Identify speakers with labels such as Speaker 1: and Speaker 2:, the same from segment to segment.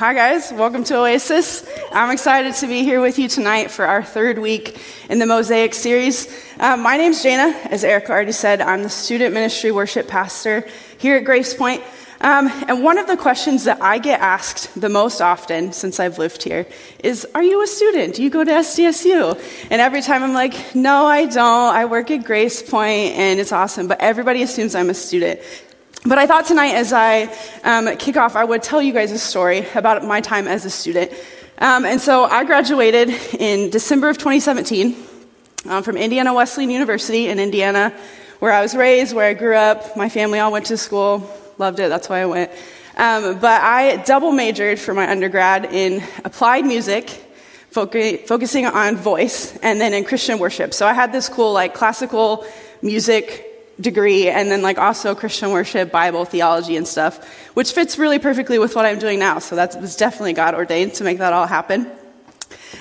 Speaker 1: Hi, guys. Welcome to Oasis. I'm excited to be here with you tonight for our third week in the Mosaic series. Um, my name's Jana. As Eric already said, I'm the student ministry worship pastor here at Grace Point. Um, and one of the questions that I get asked the most often since I've lived here is Are you a student? Do you go to SDSU? And every time I'm like, No, I don't. I work at Grace Point and it's awesome. But everybody assumes I'm a student but I thought tonight, as I um, kick off, I would tell you guys a story about my time as a student. Um, and so I graduated in December of 2017 um, from Indiana Wesleyan University in Indiana, where I was raised, where I grew up. My family all went to school, loved it, that's why I went. Um, but I double majored for my undergrad in applied music, focusing on voice, and then in Christian worship. So I had this cool, like, classical music degree and then like also Christian worship, Bible, theology and stuff, which fits really perfectly with what I'm doing now. So that was definitely God ordained to make that all happen.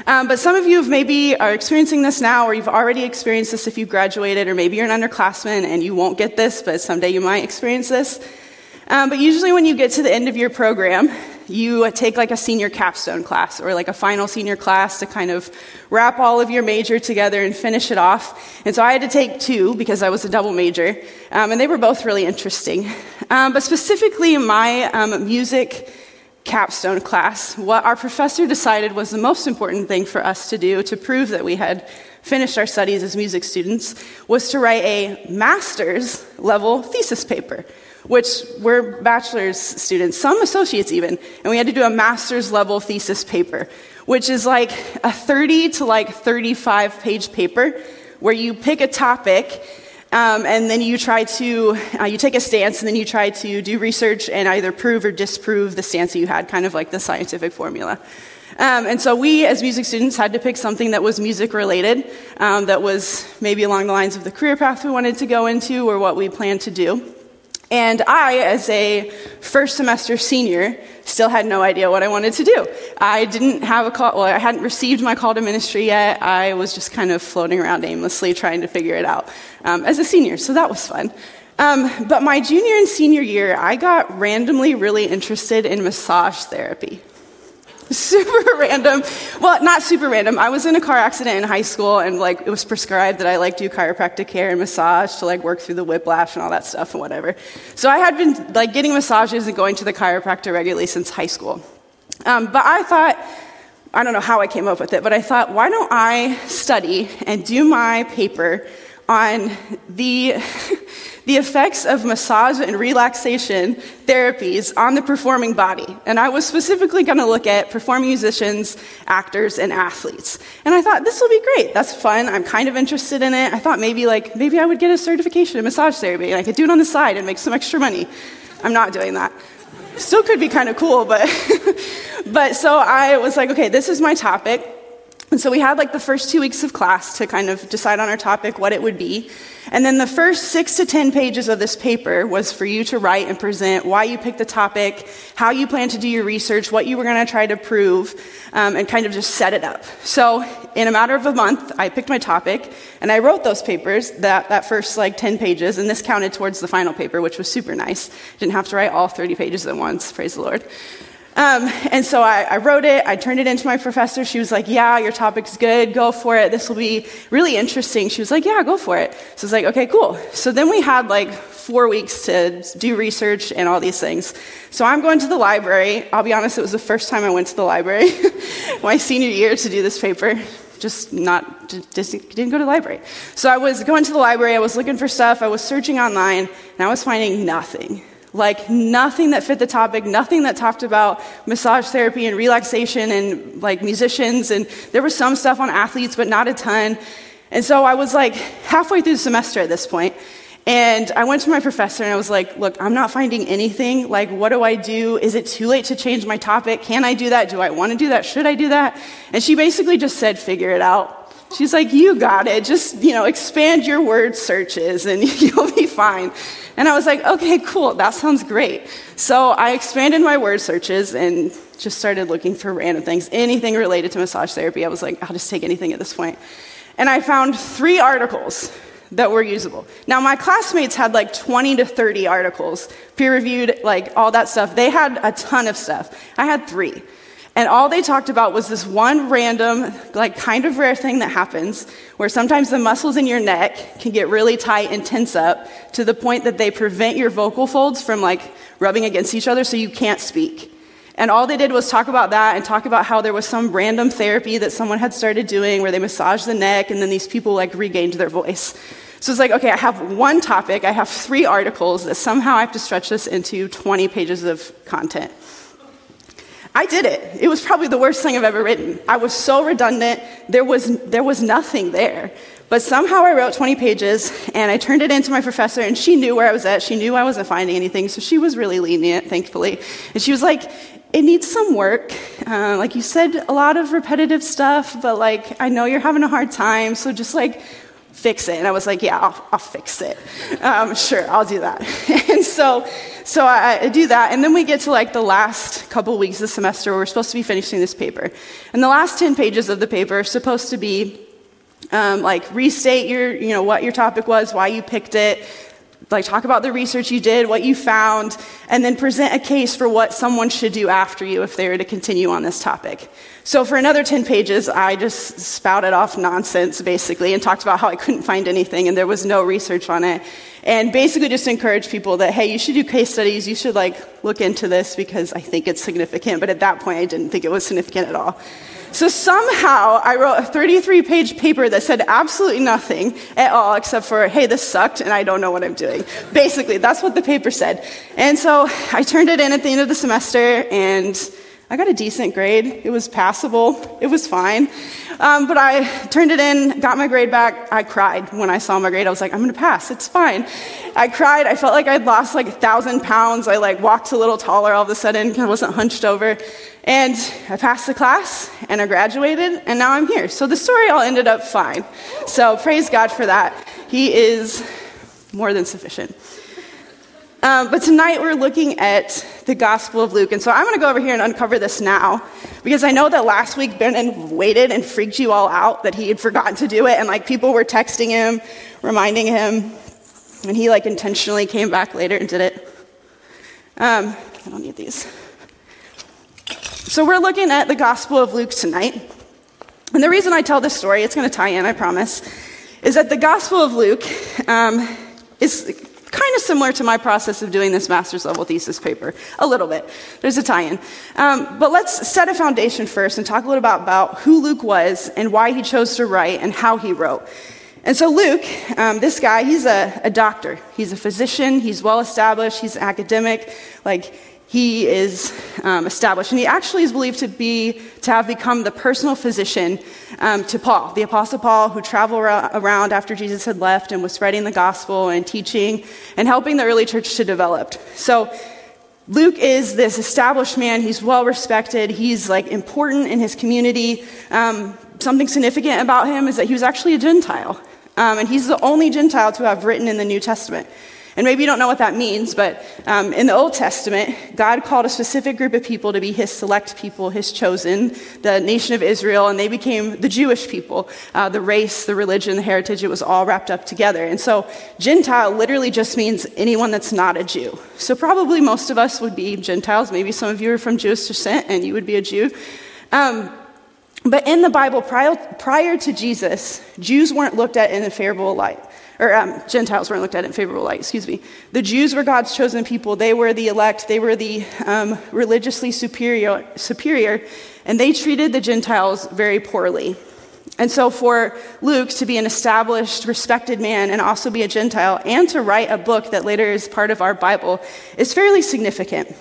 Speaker 1: Um, but some of you maybe are experiencing this now, or you've already experienced this if you graduated, or maybe you're an underclassman and you won't get this, but someday you might experience this. Um, but usually, when you get to the end of your program, you take like a senior capstone class or like a final senior class to kind of wrap all of your major together and finish it off. And so I had to take two because I was a double major, um, and they were both really interesting. Um, but specifically, my um, music capstone class, what our professor decided was the most important thing for us to do to prove that we had finished our studies as music students was to write a master's level thesis paper which we're bachelor's students, some associates even, and we had to do a master's level thesis paper, which is like a 30 to like 35 page paper where you pick a topic um, and then you try to uh, you take a stance and then you try to do research and either prove or disprove the stance that you had kind of like the scientific formula. Um, and so we as music students had to pick something that was music related um, that was maybe along the lines of the career path we wanted to go into or what we planned to do and I, as a first semester senior, still had no idea what I wanted to do. I didn't have a call, well, I hadn't received my call to ministry yet. I was just kind of floating around aimlessly trying to figure it out um, as a senior, so that was fun. Um, but my junior and senior year, I got randomly really interested in massage therapy. super random. Well, not super random. I was in a car accident in high school, and like it was prescribed that I like do chiropractic care and massage to like work through the whiplash and all that stuff and whatever. So I had been like getting massages and going to the chiropractor regularly since high school. Um, but I thought, I don't know how I came up with it, but I thought, why don't I study and do my paper on the the effects of massage and relaxation therapies on the performing body. And I was specifically going to look at performing musicians, actors, and athletes. And I thought this will be great. That's fun. I'm kind of interested in it. I thought maybe like maybe I would get a certification in massage therapy and I could do it on the side and make some extra money. I'm not doing that. Still could be kind of cool, but but so I was like, okay, this is my topic. And so we had like the first two weeks of class to kind of decide on our topic, what it would be. And then the first six to 10 pages of this paper was for you to write and present why you picked the topic, how you plan to do your research, what you were going to try to prove, um, and kind of just set it up. So in a matter of a month, I picked my topic and I wrote those papers, that, that first like 10 pages, and this counted towards the final paper, which was super nice. Didn't have to write all 30 pages at once, praise the Lord. Um, and so I, I, wrote it, I turned it into my professor. She was like, Yeah, your topic's good, go for it. This will be really interesting. She was like, Yeah, go for it. So I was like, Okay, cool. So then we had like four weeks to do research and all these things. So I'm going to the library. I'll be honest, it was the first time I went to the library my senior year to do this paper. Just not, didn't go to the library. So I was going to the library, I was looking for stuff, I was searching online, and I was finding nothing. Like nothing that fit the topic, nothing that talked about massage therapy and relaxation and like musicians. And there was some stuff on athletes, but not a ton. And so I was like halfway through the semester at this point, and I went to my professor and I was like, Look, I'm not finding anything. Like, what do I do? Is it too late to change my topic? Can I do that? Do I want to do that? Should I do that? And she basically just said, Figure it out. She's like, You got it. Just, you know, expand your word searches and you'll be fine. And I was like, Okay, cool. That sounds great. So I expanded my word searches and just started looking for random things, anything related to massage therapy. I was like, I'll just take anything at this point. And I found three articles that were usable. Now, my classmates had like 20 to 30 articles, peer reviewed, like all that stuff. They had a ton of stuff. I had three. And all they talked about was this one random, like kind of rare thing that happens where sometimes the muscles in your neck can get really tight and tense up to the point that they prevent your vocal folds from like rubbing against each other so you can't speak. And all they did was talk about that and talk about how there was some random therapy that someone had started doing where they massaged the neck and then these people like regained their voice. So it's like, okay, I have one topic, I have three articles that somehow I have to stretch this into 20 pages of content. I did it. It was probably the worst thing I've ever written. I was so redundant, there was, there was nothing there. But somehow I wrote 20 pages and I turned it in to my professor, and she knew where I was at. She knew I wasn't finding anything, so she was really lenient, thankfully. And she was like, it needs some work. Uh, like you said, a lot of repetitive stuff, but like I know you're having a hard time, so just like fix it. And I was like, yeah, I'll, I'll fix it. Um, sure, I'll do that. and so, so I, I, do that. And then we get to like the last couple weeks of the semester where we're supposed to be finishing this paper. And the last 10 pages of the paper are supposed to be um, like restate your, you know, what your topic was, why you picked it, like talk about the research you did, what you found, and then present a case for what someone should do after you if they were to continue on this topic. So for another 10 pages, I just spouted off nonsense basically and talked about how I couldn't find anything and there was no research on it. And basically just encourage people that, hey, you should do case studies, you should like look into this because I think it's significant. But at that point, I didn't think it was significant at all. So somehow I wrote a 33 page paper that said absolutely nothing at all except for, hey, this sucked and I don't know what I'm doing. Basically, that's what the paper said. And so I turned it in at the end of the semester and I got a decent grade. It was passable. It was fine. Um, but I turned it in, got my grade back. I cried when I saw my grade. I was like, I'm going to pass. It's fine. I cried. I felt like I'd lost like a thousand pounds. I like walked a little taller all of a sudden. I wasn't hunched over. And I passed the class and I graduated and now I'm here. So the story all ended up fine. So praise God for that. He is more than sufficient. Um, but tonight we're looking at the Gospel of Luke. And so I'm going to go over here and uncover this now because I know that last week Brennan waited and freaked you all out that he had forgotten to do it. And like people were texting him, reminding him. And he like intentionally came back later and did it. Um, I don't need these. So we're looking at the Gospel of Luke tonight. And the reason I tell this story, it's going to tie in, I promise, is that the Gospel of Luke um, is kind of similar to my process of doing this master's level thesis paper, a little bit. There's a tie in. Um, but let's set a foundation first and talk a little about, about who Luke was and why he chose to write and how he wrote. And so, Luke, um, this guy, he's a, a doctor. He's a physician. He's well established. He's an academic. Like, he is um, established. And he actually is believed to be to have become the personal physician um, to Paul, the Apostle Paul, who traveled around after Jesus had left and was spreading the gospel and teaching and helping the early church to develop. So Luke is this established man. He's well respected. He's like important in his community. Um, something significant about him is that he was actually a Gentile. Um, and he's the only Gentile to have written in the New Testament. And maybe you don't know what that means, but um, in the Old Testament, God called a specific group of people to be his select people, his chosen, the nation of Israel, and they became the Jewish people. Uh, the race, the religion, the heritage, it was all wrapped up together. And so, Gentile literally just means anyone that's not a Jew. So, probably most of us would be Gentiles. Maybe some of you are from Jewish descent and you would be a Jew. Um, but in the Bible, prior, prior to Jesus, Jews weren't looked at in a favorable light or um, Gentiles weren't looked at in favorable light, excuse me. The Jews were God's chosen people. They were the elect. They were the um, religiously superior, superior, and they treated the Gentiles very poorly. And so, for Luke to be an established, respected man and also be a Gentile and to write a book that later is part of our Bible is fairly significant.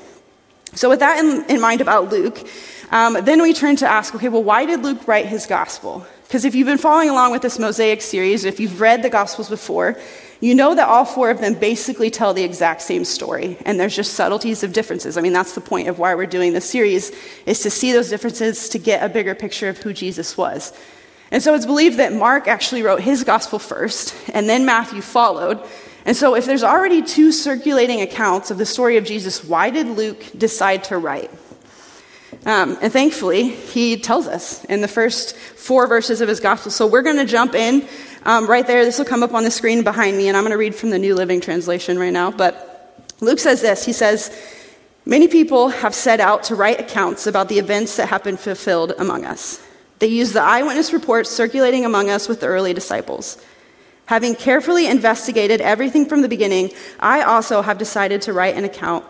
Speaker 1: So, with that in, in mind about Luke, um, then we turn to ask okay, well, why did Luke write his gospel? Because if you've been following along with this Mosaic series, if you've read the Gospels before, you know that all four of them basically tell the exact same story, and there's just subtleties of differences. I mean, that's the point of why we're doing this series, is to see those differences to get a bigger picture of who Jesus was. And so it's believed that Mark actually wrote his gospel first, and then Matthew followed. And so if there's already two circulating accounts of the story of Jesus, why did Luke decide to write? Um, and thankfully, he tells us in the first four verses of his gospel. So we're going to jump in um, right there. This will come up on the screen behind me, and I'm going to read from the New Living Translation right now. But Luke says this He says, Many people have set out to write accounts about the events that have been fulfilled among us. They use the eyewitness reports circulating among us with the early disciples. Having carefully investigated everything from the beginning, I also have decided to write an account,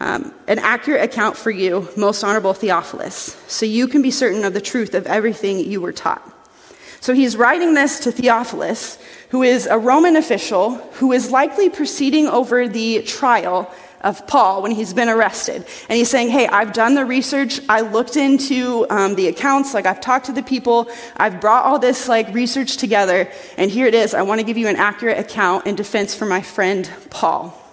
Speaker 1: um, an accurate account for you, most honorable Theophilus, so you can be certain of the truth of everything you were taught. So he's writing this to Theophilus, who is a Roman official who is likely proceeding over the trial of Paul when he's been arrested. And he's saying, Hey, I've done the research. I looked into um, the accounts. Like, I've talked to the people. I've brought all this, like, research together. And here it is. I want to give you an accurate account in defense for my friend Paul.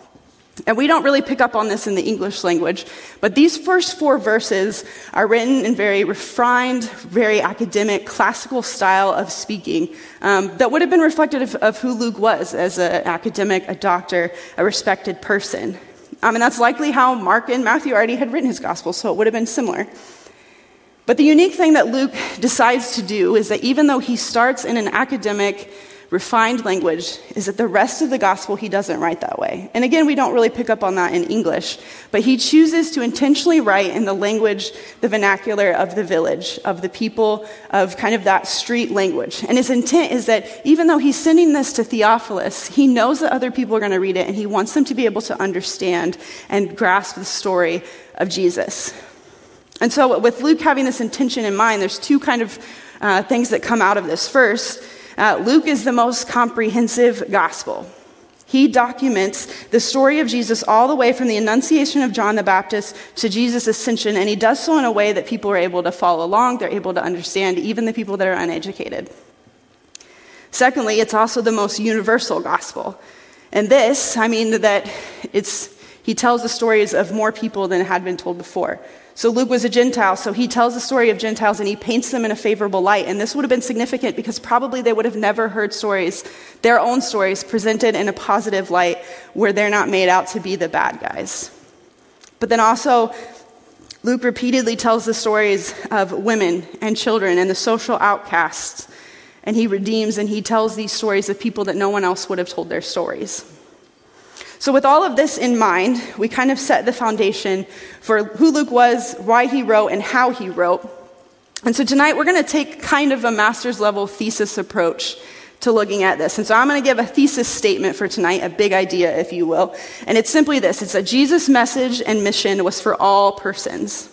Speaker 1: And we don't really pick up on this in the English language, but these first four verses are written in very refined, very academic, classical style of speaking um, that would have been reflective of, of who Luke was as an academic, a doctor, a respected person. Um, and that's likely how Mark and Matthew already had written his gospel, so it would have been similar. But the unique thing that Luke decides to do is that even though he starts in an academic, refined language, is that the rest of the gospel he doesn't write that way. And again, we don't really pick up on that in English, but he chooses to intentionally write in the language, the vernacular of the village, of the people, of kind of that street language. And his intent is that even though he's sending this to Theophilus, he knows that other people are going to read it and he wants them to be able to understand and grasp the story of Jesus. And so, with Luke having this intention in mind, there's two kind of uh, things that come out of this. First, uh, Luke is the most comprehensive gospel. He documents the story of Jesus all the way from the Annunciation of John the Baptist to Jesus' ascension, and he does so in a way that people are able to follow along, they're able to understand, even the people that are uneducated. Secondly, it's also the most universal gospel. And this, I mean, that it's, he tells the stories of more people than had been told before. So Luke was a Gentile, so he tells the story of Gentiles and he paints them in a favorable light. And this would have been significant because probably they would have never heard stories, their own stories, presented in a positive light where they're not made out to be the bad guys. But then also, Luke repeatedly tells the stories of women and children and the social outcasts. And he redeems and he tells these stories of people that no one else would have told their stories. So, with all of this in mind, we kind of set the foundation for who Luke was, why he wrote, and how he wrote. And so tonight we're going to take kind of a master's level thesis approach to looking at this. And so I'm going to give a thesis statement for tonight, a big idea, if you will. And it's simply this it's that Jesus' message and mission was for all persons.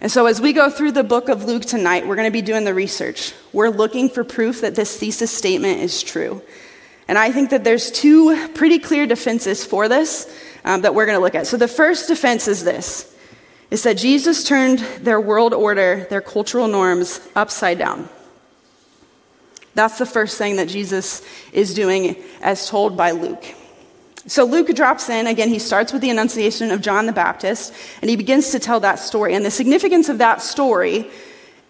Speaker 1: And so as we go through the book of Luke tonight, we're going to be doing the research. We're looking for proof that this thesis statement is true. And I think that there's two pretty clear defenses for this um, that we're going to look at. So the first defense is this is that Jesus turned their world order, their cultural norms, upside down. That's the first thing that Jesus is doing as told by Luke. So Luke drops in, again, he starts with the Annunciation of John the Baptist, and he begins to tell that story. And the significance of that story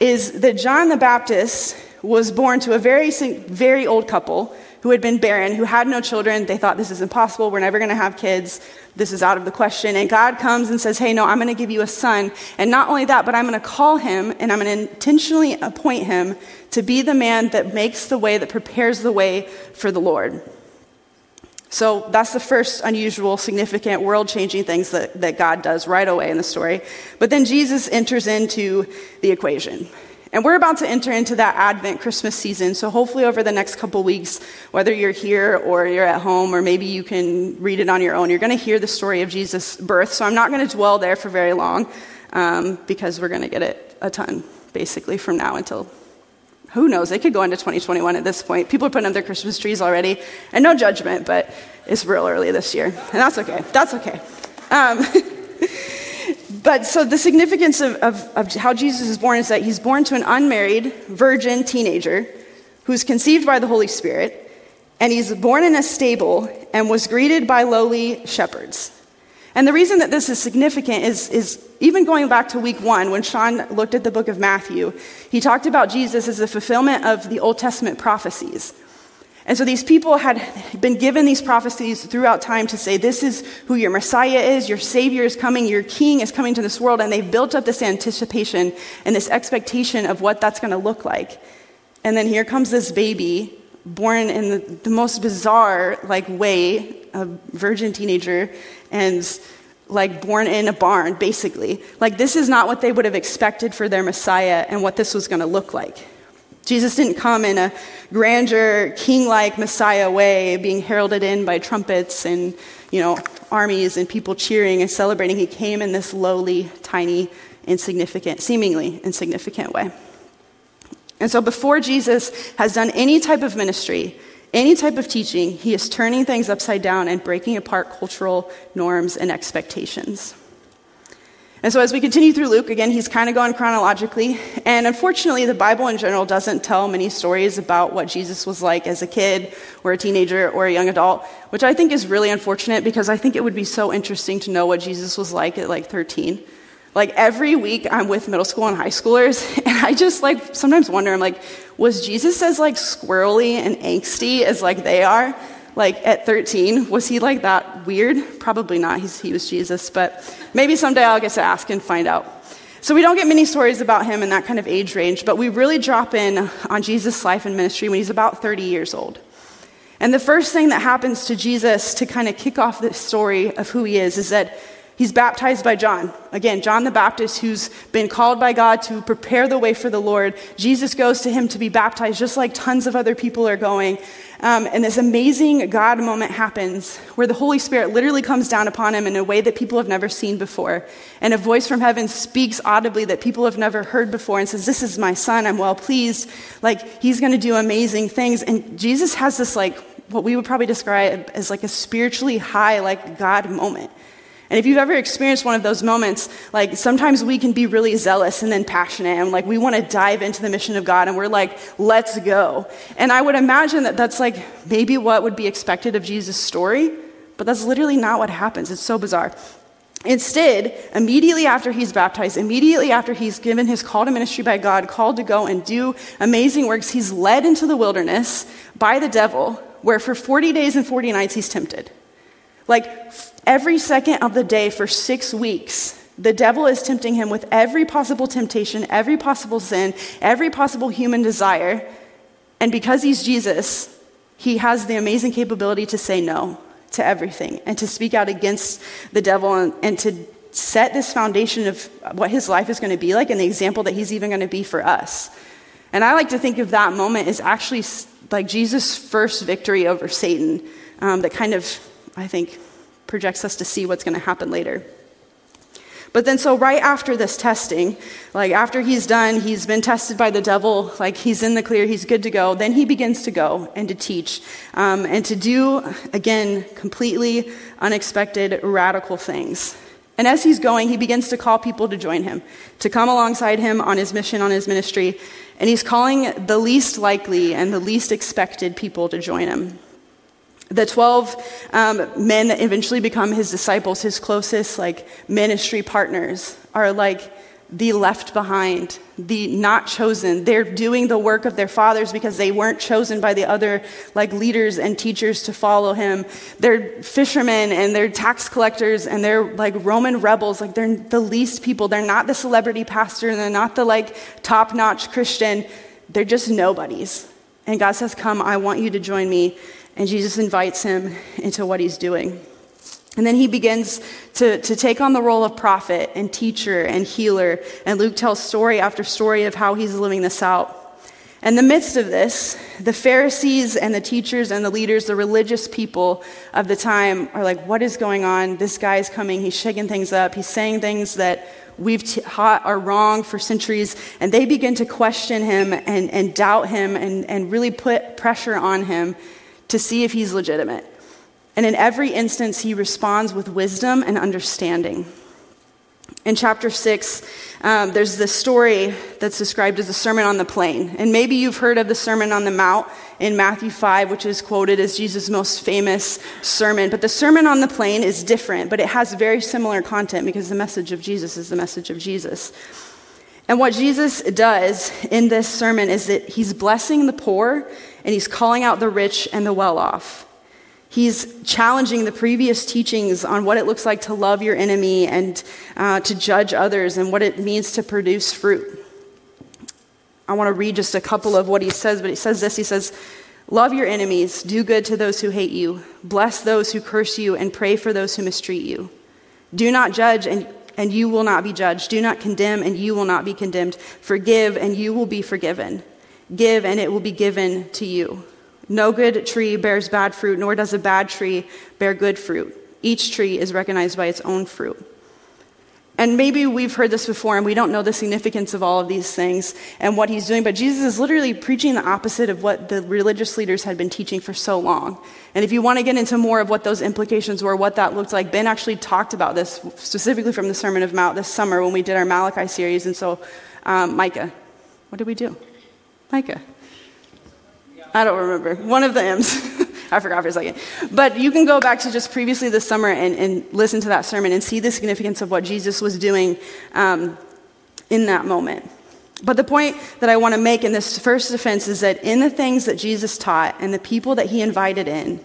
Speaker 1: is that John the Baptist was born to a very, very old couple who had been barren, who had no children. They thought, this is impossible. We're never going to have kids. This is out of the question. And God comes and says, hey, no, I'm going to give you a son. And not only that, but I'm going to call him and I'm going to intentionally appoint him to be the man that makes the way, that prepares the way for the Lord. So that's the first unusual, significant, world changing things that, that God does right away in the story. But then Jesus enters into the equation. And we're about to enter into that Advent Christmas season. So hopefully over the next couple weeks, whether you're here or you're at home, or maybe you can read it on your own, you're going to hear the story of Jesus' birth. So I'm not going to dwell there for very long um, because we're going to get it a ton, basically, from now until who knows? It could go into 2021 at this point. People are putting up their Christmas trees already. And no judgment, but it's real early this year. And that's okay. That's okay. Um, But so the significance of, of, of how Jesus is born is that he's born to an unmarried virgin teenager who's conceived by the Holy Spirit, and he's born in a stable and was greeted by lowly shepherds. And the reason that this is significant is, is even going back to week one, when Sean looked at the book of Matthew, he talked about Jesus as the fulfillment of the Old Testament prophecies. And so these people had been given these prophecies throughout time to say, This is who your Messiah is, your Savior is coming, your King is coming to this world. And they've built up this anticipation and this expectation of what that's going to look like. And then here comes this baby, born in the, the most bizarre like way, a virgin teenager, and like born in a barn, basically. Like, this is not what they would have expected for their Messiah and what this was going to look like. Jesus didn't come in a grandeur, king like Messiah way, being heralded in by trumpets and, you know, armies and people cheering and celebrating. He came in this lowly, tiny, insignificant, seemingly insignificant way. And so before Jesus has done any type of ministry, any type of teaching, he is turning things upside down and breaking apart cultural norms and expectations. And so, as we continue through Luke, again, he's kind of going chronologically. And unfortunately, the Bible in general doesn't tell many stories about what Jesus was like as a kid or a teenager or a young adult, which I think is really unfortunate because I think it would be so interesting to know what Jesus was like at like 13. Like every week, I'm with middle school and high schoolers, and I just like sometimes wonder, I'm like, was Jesus as like squirrely and angsty as like they are? like at 13. Was he like that weird? Probably not. He's, he was Jesus, but maybe someday I'll get to ask and find out. So we don't get many stories about him in that kind of age range, but we really drop in on Jesus' life and ministry when he's about 30 years old. And the first thing that happens to Jesus to kind of kick off this story of who he is is that He's baptized by John. Again, John the Baptist, who's been called by God to prepare the way for the Lord. Jesus goes to him to be baptized, just like tons of other people are going. Um, and this amazing God moment happens where the Holy Spirit literally comes down upon him in a way that people have never seen before. And a voice from heaven speaks audibly that people have never heard before and says, This is my son, I'm well pleased. Like, he's going to do amazing things. And Jesus has this, like, what we would probably describe as like a spiritually high, like, God moment and if you've ever experienced one of those moments, like sometimes we can be really zealous and then passionate and like we want to dive into the mission of God and we're like, let's go. And I would imagine that that's like maybe what would be expected of Jesus' story, but that's literally not what happens. It's so bizarre. Instead, immediately after he's baptized, immediately after he's given his call to ministry by God, called to go and do amazing works, he's led into the wilderness by the devil, where for 40 days and 40 nights he's tempted. Like every second of the day for six weeks, the devil is tempting him with every possible temptation, every possible sin, every possible human desire. And because he's Jesus, he has the amazing capability to say no to everything and to speak out against the devil and, and to set this foundation of what his life is going to be like and the example that he's even going to be for us. And I like to think of that moment as actually like Jesus' first victory over Satan um, that kind of I think, projects us to see what's going to happen later. But then, so right after this testing, like after he's done, he's been tested by the devil, like he's in the clear, he's good to go, then he begins to go and to teach um, and to do, again, completely unexpected, radical things. And as he's going, he begins to call people to join him, to come alongside him on his mission, on his ministry. And he's calling the least likely and the least expected people to join him. The 12 um, men that eventually become his disciples, his closest like ministry partners, are like the left behind, the not chosen. They're doing the work of their fathers because they weren't chosen by the other like leaders and teachers to follow him. They're fishermen and they're tax collectors and they're like Roman rebels. Like they're the least people. They're not the celebrity pastor and they're not the like top notch Christian. They're just nobodies. And God says, Come, I want you to join me and Jesus invites him into what he's doing. And then he begins to, to take on the role of prophet and teacher and healer. And Luke tells story after story of how he's living this out. In the midst of this, the Pharisees and the teachers and the leaders, the religious people of the time, are like, What is going on? This guy's coming. He's shaking things up. He's saying things that we've taught are wrong for centuries. And they begin to question him and, and doubt him and, and really put pressure on him to see if he's legitimate. And in every instance, he responds with wisdom and understanding. In chapter 6, um, there's this story that's described as the Sermon on the Plain. And maybe you've heard of the Sermon on the Mount in Matthew 5, which is quoted as Jesus' most famous sermon. But the Sermon on the Plain is different, but it has very similar content because the message of Jesus is the message of Jesus. And what Jesus does in this sermon is that he's blessing the poor and he's calling out the rich and the well off. He's challenging the previous teachings on what it looks like to love your enemy and uh, to judge others and what it means to produce fruit. I want to read just a couple of what he says, but he says this He says, Love your enemies, do good to those who hate you, bless those who curse you, and pray for those who mistreat you. Do not judge, and, and you will not be judged. Do not condemn, and you will not be condemned. Forgive, and you will be forgiven. Give, and it will be given to you. No good tree bears bad fruit, nor does a bad tree bear good fruit. Each tree is recognized by its own fruit. And maybe we've heard this before and we don't know the significance of all of these things and what he's doing, but Jesus is literally preaching the opposite of what the religious leaders had been teaching for so long. And if you want to get into more of what those implications were, what that looked like, Ben actually talked about this specifically from the Sermon of Mount this summer when we did our Malachi series. And so, um, Micah, what did we do? Micah. I don't remember. One of the M's. I forgot for a second. But you can go back to just previously this summer and, and listen to that sermon and see the significance of what Jesus was doing um, in that moment. But the point that I want to make in this first defense is that in the things that Jesus taught and the people that he invited in,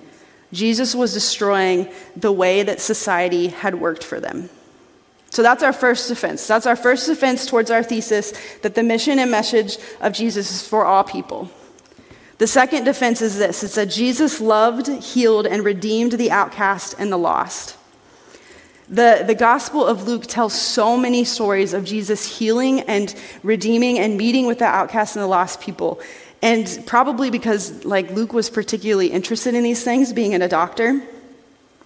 Speaker 1: Jesus was destroying the way that society had worked for them. So that's our first defense. That's our first defense towards our thesis that the mission and message of Jesus is for all people. The second defense is this it's that Jesus loved, healed, and redeemed the outcast and the lost. The, the Gospel of Luke tells so many stories of Jesus healing and redeeming and meeting with the outcast and the lost people. And probably because like Luke was particularly interested in these things, being a doctor.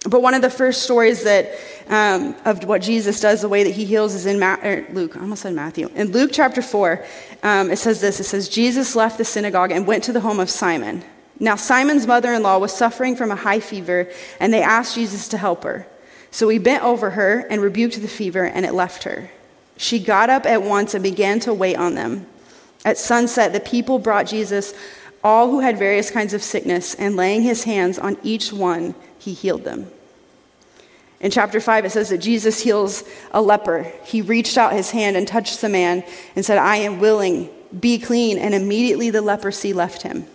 Speaker 1: But one of the first stories that um, of what Jesus does, the way that he heals, is in Ma- er, Luke. I almost said Matthew. In Luke chapter four, um, it says this. It says Jesus left the synagogue and went to the home of Simon. Now Simon's mother-in-law was suffering from a high fever, and they asked Jesus to help her. So he bent over her and rebuked the fever, and it left her. She got up at once and began to wait on them. At sunset, the people brought Jesus all who had various kinds of sickness, and laying his hands on each one he healed them. In chapter 5, it says that Jesus heals a leper. He reached out his hand and touched the man and said, I am willing, be clean. And immediately the leprosy left him.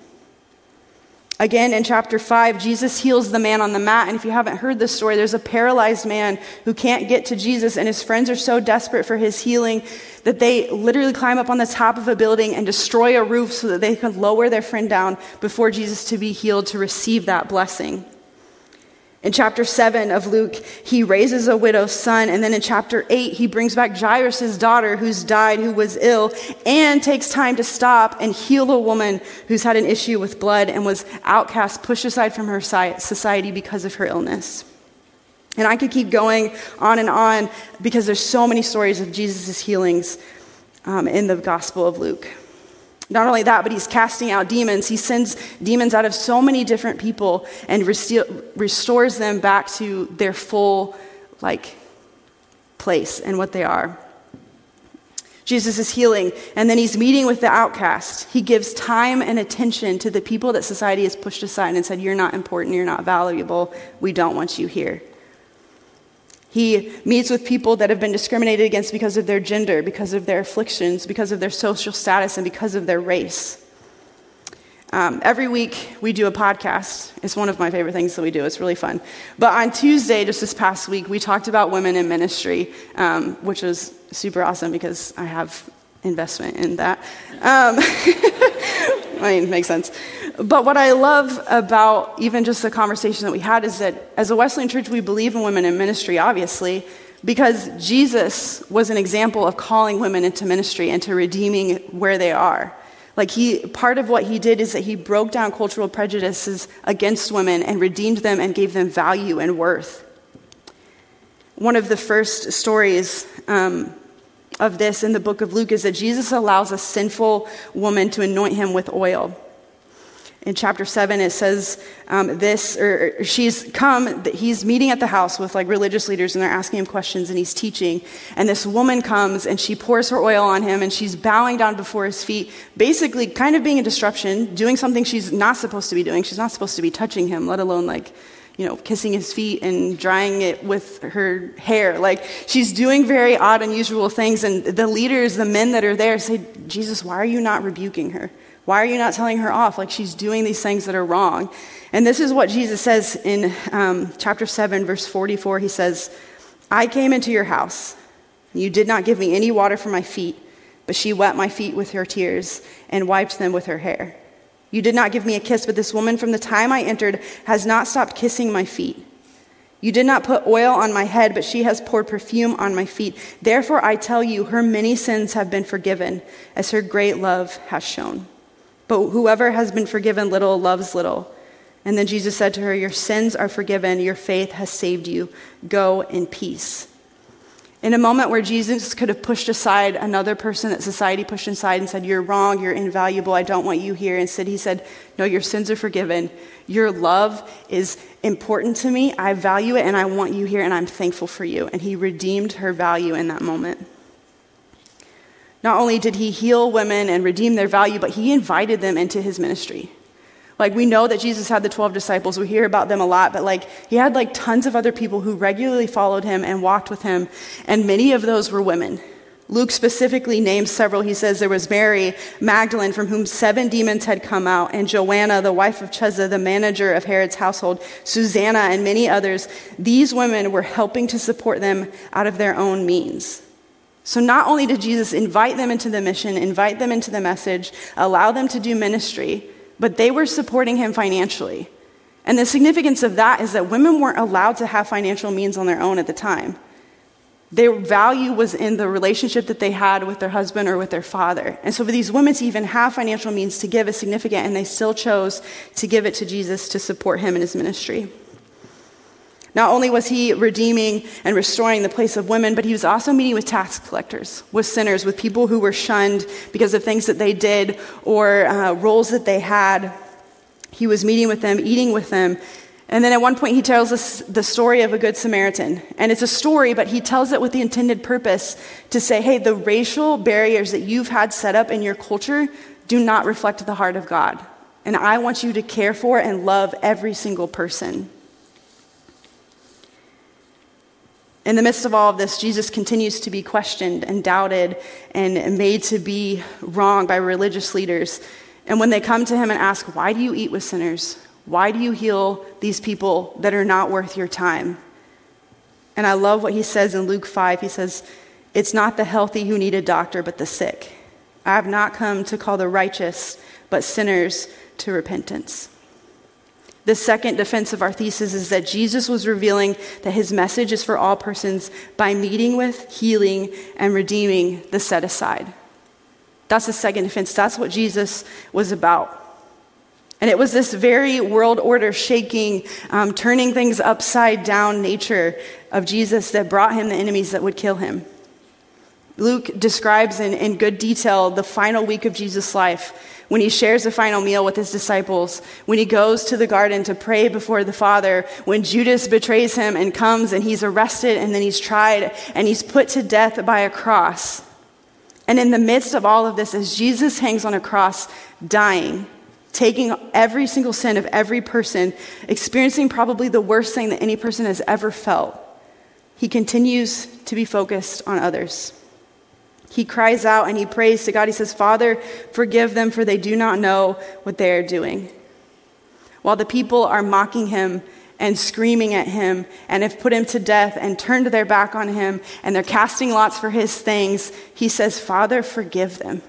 Speaker 1: Again, in chapter 5, Jesus heals the man on the mat. And if you haven't heard this story, there's a paralyzed man who can't get to Jesus, and his friends are so desperate for his healing that they literally climb up on the top of a building and destroy a roof so that they can lower their friend down before Jesus to be healed to receive that blessing. In chapter 7 of Luke, he raises a widow's son. And then in chapter 8, he brings back Jairus' daughter who's died, who was ill, and takes time to stop and heal a woman who's had an issue with blood and was outcast, pushed aside from her society because of her illness. And I could keep going on and on because there's so many stories of Jesus' healings um, in the Gospel of Luke. Not only that, but he's casting out demons. He sends demons out of so many different people and restores them back to their full, like, place and what they are. Jesus is healing, and then he's meeting with the outcast. He gives time and attention to the people that society has pushed aside and said, You're not important, you're not valuable, we don't want you here. He meets with people that have been discriminated against because of their gender, because of their afflictions, because of their social status, and because of their race. Um, every week we do a podcast. It's one of my favorite things that we do. It's really fun. But on Tuesday, just this past week, we talked about women in ministry, um, which was super awesome because I have investment in that. Um, I mean, makes sense. But what I love about even just the conversation that we had is that as a Wesleyan church, we believe in women in ministry, obviously, because Jesus was an example of calling women into ministry and to redeeming where they are. Like he, part of what he did is that he broke down cultural prejudices against women and redeemed them and gave them value and worth. One of the first stories um, of this in the book of Luke is that Jesus allows a sinful woman to anoint him with oil. In chapter 7, it says um, this, or, or she's come, he's meeting at the house with like religious leaders and they're asking him questions and he's teaching. And this woman comes and she pours her oil on him and she's bowing down before his feet, basically kind of being a disruption, doing something she's not supposed to be doing. She's not supposed to be touching him, let alone like you know, kissing his feet and drying it with her hair. Like she's doing very odd, unusual things. And the leaders, the men that are there, say, Jesus, why are you not rebuking her? Why are you not telling her off? Like she's doing these things that are wrong. And this is what Jesus says in um, chapter 7, verse 44. He says, I came into your house. You did not give me any water for my feet, but she wet my feet with her tears and wiped them with her hair. You did not give me a kiss, but this woman from the time I entered has not stopped kissing my feet. You did not put oil on my head, but she has poured perfume on my feet. Therefore, I tell you, her many sins have been forgiven, as her great love has shown. But whoever has been forgiven little loves little. And then Jesus said to her, Your sins are forgiven, your faith has saved you. Go in peace. In a moment where Jesus could have pushed aside another person that society pushed aside and said, You're wrong, you're invaluable, I don't want you here. Instead, he said, No, your sins are forgiven. Your love is important to me. I value it and I want you here and I'm thankful for you. And he redeemed her value in that moment. Not only did he heal women and redeem their value, but he invited them into his ministry. Like, we know that Jesus had the 12 disciples. We hear about them a lot, but like, he had like tons of other people who regularly followed him and walked with him, and many of those were women. Luke specifically names several. He says there was Mary Magdalene, from whom seven demons had come out, and Joanna, the wife of Chuza, the manager of Herod's household, Susanna, and many others. These women were helping to support them out of their own means. So, not only did Jesus invite them into the mission, invite them into the message, allow them to do ministry, but they were supporting him financially. And the significance of that is that women weren't allowed to have financial means on their own at the time. Their value was in the relationship that they had with their husband or with their father. And so, for these women to even have financial means to give is significant, and they still chose to give it to Jesus to support him in his ministry. Not only was he redeeming and restoring the place of women, but he was also meeting with tax collectors, with sinners, with people who were shunned because of things that they did or uh, roles that they had. He was meeting with them, eating with them. And then at one point, he tells us the story of a Good Samaritan. And it's a story, but he tells it with the intended purpose to say, hey, the racial barriers that you've had set up in your culture do not reflect the heart of God. And I want you to care for and love every single person. In the midst of all of this, Jesus continues to be questioned and doubted and made to be wrong by religious leaders. And when they come to him and ask, Why do you eat with sinners? Why do you heal these people that are not worth your time? And I love what he says in Luke 5. He says, It's not the healthy who need a doctor, but the sick. I have not come to call the righteous, but sinners to repentance. The second defense of our thesis is that Jesus was revealing that his message is for all persons by meeting with, healing, and redeeming the set aside. That's the second defense. That's what Jesus was about. And it was this very world order shaking, um, turning things upside down nature of Jesus that brought him the enemies that would kill him. Luke describes in, in good detail the final week of Jesus' life when he shares the final meal with his disciples, when he goes to the garden to pray before the Father, when Judas betrays him and comes and he's arrested and then he's tried and he's put to death by a cross. And in the midst of all of this, as Jesus hangs on a cross, dying, taking every single sin of every person, experiencing probably the worst thing that any person has ever felt, he continues to be focused on others. He cries out and he prays to God. He says, Father, forgive them, for they do not know what they are doing. While the people are mocking him and screaming at him and have put him to death and turned their back on him and they're casting lots for his things, he says, Father, forgive them,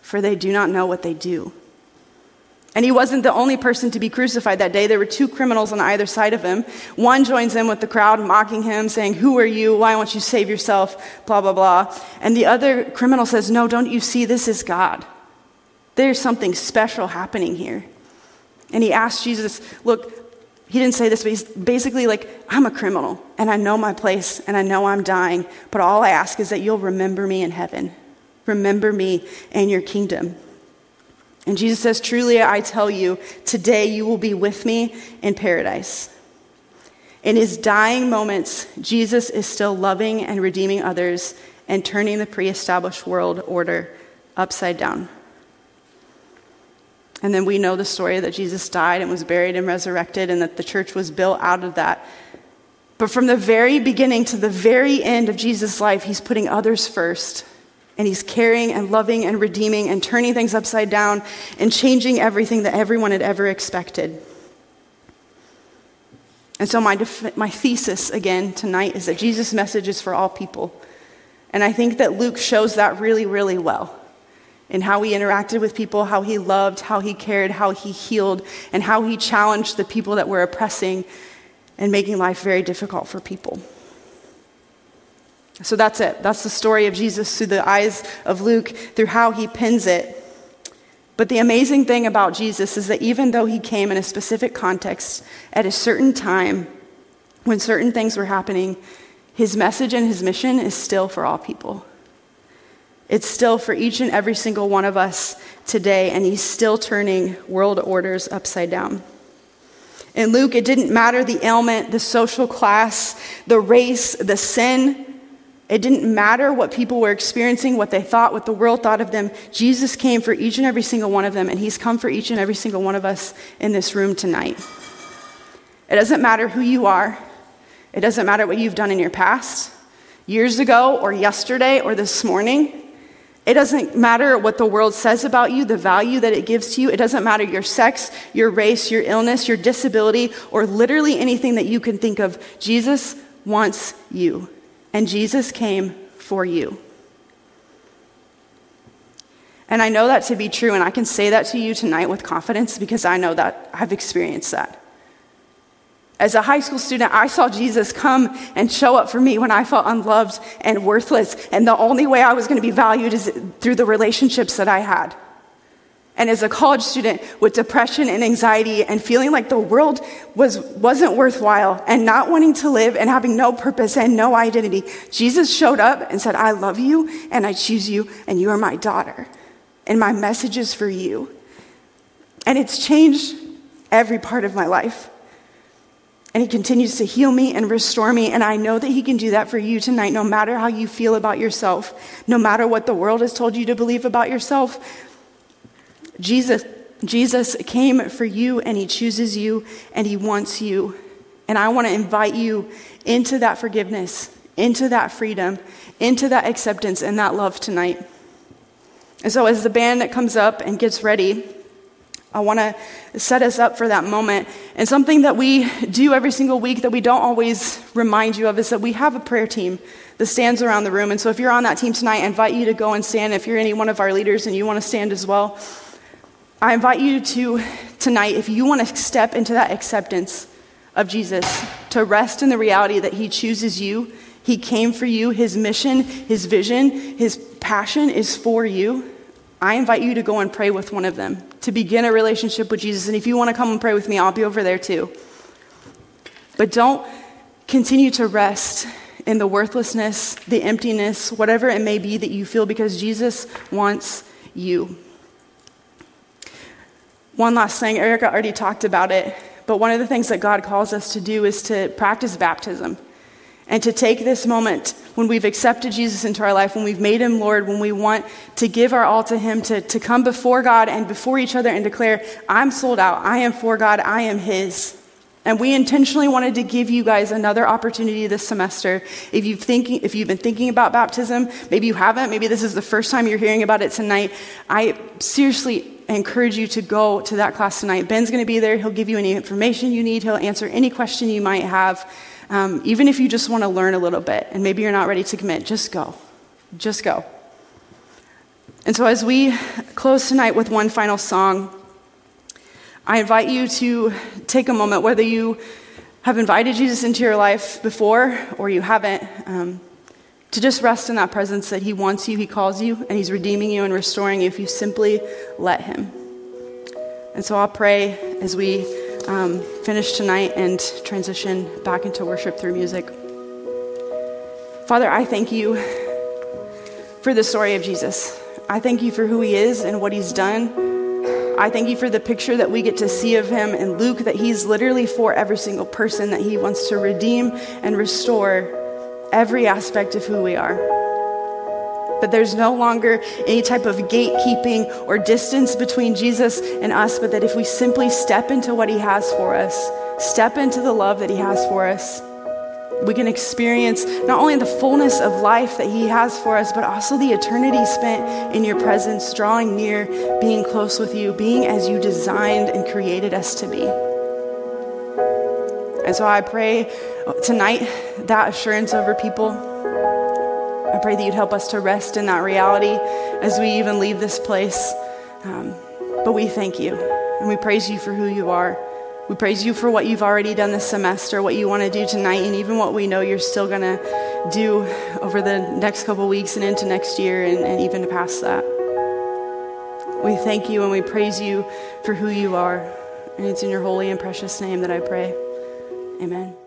Speaker 1: for they do not know what they do. And he wasn't the only person to be crucified that day. There were two criminals on either side of him. One joins in with the crowd, mocking him, saying, Who are you? Why won't you save yourself? Blah, blah, blah. And the other criminal says, No, don't you see? This is God. There's something special happening here. And he asked Jesus, Look, he didn't say this, but he's basically like, I'm a criminal, and I know my place, and I know I'm dying, but all I ask is that you'll remember me in heaven. Remember me in your kingdom. And Jesus says, Truly, I tell you, today you will be with me in paradise. In his dying moments, Jesus is still loving and redeeming others and turning the pre established world order upside down. And then we know the story that Jesus died and was buried and resurrected, and that the church was built out of that. But from the very beginning to the very end of Jesus' life, he's putting others first And he's caring and loving and redeeming and turning things upside down and changing everything that everyone had ever expected. And so, my, def- my thesis again tonight is that Jesus' message is for all people. And I think that Luke shows that really, really well in how he interacted with people, how he loved, how he cared, how he healed, and how he challenged the people that were oppressing and making life very difficult for people. So that's it. That's the story of Jesus through the eyes of Luke, through how he pins it. But the amazing thing about Jesus is that even though he came in a specific context at a certain time when certain things were happening, his message and his mission is still for all people. It's still for each and every single one of us today, and he's still turning world orders upside down. In Luke, it didn't matter the ailment, the social class, the race, the sin. It didn't matter what people were experiencing, what they thought, what the world thought of them. Jesus came for each and every single one of them, and He's come for each and every single one of us in this room tonight. It doesn't matter who you are, it doesn't matter what you've done in your past, years ago, or yesterday, or this morning. It doesn't matter what the world says about you, the value that it gives to you. It doesn't matter your sex, your race, your illness, your disability, or literally anything that you can think of. Jesus wants you and Jesus came for you. And I know that to be true, and I can say that to you tonight with confidence because I know that I've experienced that. As a high school student, I saw Jesus come and show up for me when I felt unloved and worthless, and the only way I was going to be valued is through the relationships that I had. And as a college student with depression and anxiety and feeling like the world was, wasn't worthwhile and not wanting to live and having no purpose and no identity, Jesus showed up and said, I love you and I choose you and you are my daughter. And my message is for you. And it's changed every part of my life. And he continues to heal me and restore me. And I know that he can do that for you tonight, no matter how you feel about yourself, no matter what the world has told you to believe about yourself. Jesus, Jesus came for you and he chooses you and he wants you. And I want to invite you into that forgiveness, into that freedom, into that acceptance and that love tonight. And so, as the band that comes up and gets ready, I want to set us up for that moment. And something that we do every single week that we don't always remind you of is that we have a prayer team that stands around the room. And so, if you're on that team tonight, I invite you to go and stand. If you're any one of our leaders and you want to stand as well, I invite you to tonight, if you want to step into that acceptance of Jesus, to rest in the reality that He chooses you, He came for you, His mission, His vision, His passion is for you. I invite you to go and pray with one of them, to begin a relationship with Jesus. And if you want to come and pray with me, I'll be over there too. But don't continue to rest in the worthlessness, the emptiness, whatever it may be that you feel, because Jesus wants you. One last thing, Erica already talked about it, but one of the things that God calls us to do is to practice baptism and to take this moment when we've accepted Jesus into our life, when we've made him Lord, when we want to give our all to him, to, to come before God and before each other and declare, I'm sold out, I am for God, I am his. And we intentionally wanted to give you guys another opportunity this semester. If you've, thinking, if you've been thinking about baptism, maybe you haven't, maybe this is the first time you're hearing about it tonight, I seriously I encourage you to go to that class tonight. Ben's going to be there. He'll give you any information you need, he'll answer any question you might have. Um, even if you just want to learn a little bit and maybe you're not ready to commit, just go. Just go. And so, as we close tonight with one final song, I invite you to take a moment, whether you have invited Jesus into your life before or you haven't. Um, to just rest in that presence that He wants you, He calls you, and He's redeeming you and restoring you if you simply let Him. And so I'll pray as we um, finish tonight and transition back into worship through music. Father, I thank you for the story of Jesus. I thank you for who He is and what He's done. I thank you for the picture that we get to see of him in Luke, that he's literally for every single person, that he wants to redeem and restore every aspect of who we are. But there's no longer any type of gatekeeping or distance between Jesus and us, but that if we simply step into what he has for us, step into the love that he has for us, we can experience not only the fullness of life that He has for us, but also the eternity spent in your presence, drawing near, being close with you, being as you designed and created us to be. And so I pray tonight that assurance over people. I pray that you'd help us to rest in that reality as we even leave this place. Um, but we thank you and we praise you for who you are. We praise you for what you've already done this semester, what you want to do tonight, and even what we know you're still going to do over the next couple weeks and into next year and, and even past that. We thank you and we praise you for who you are. And it's in your holy and precious name that I pray. Amen.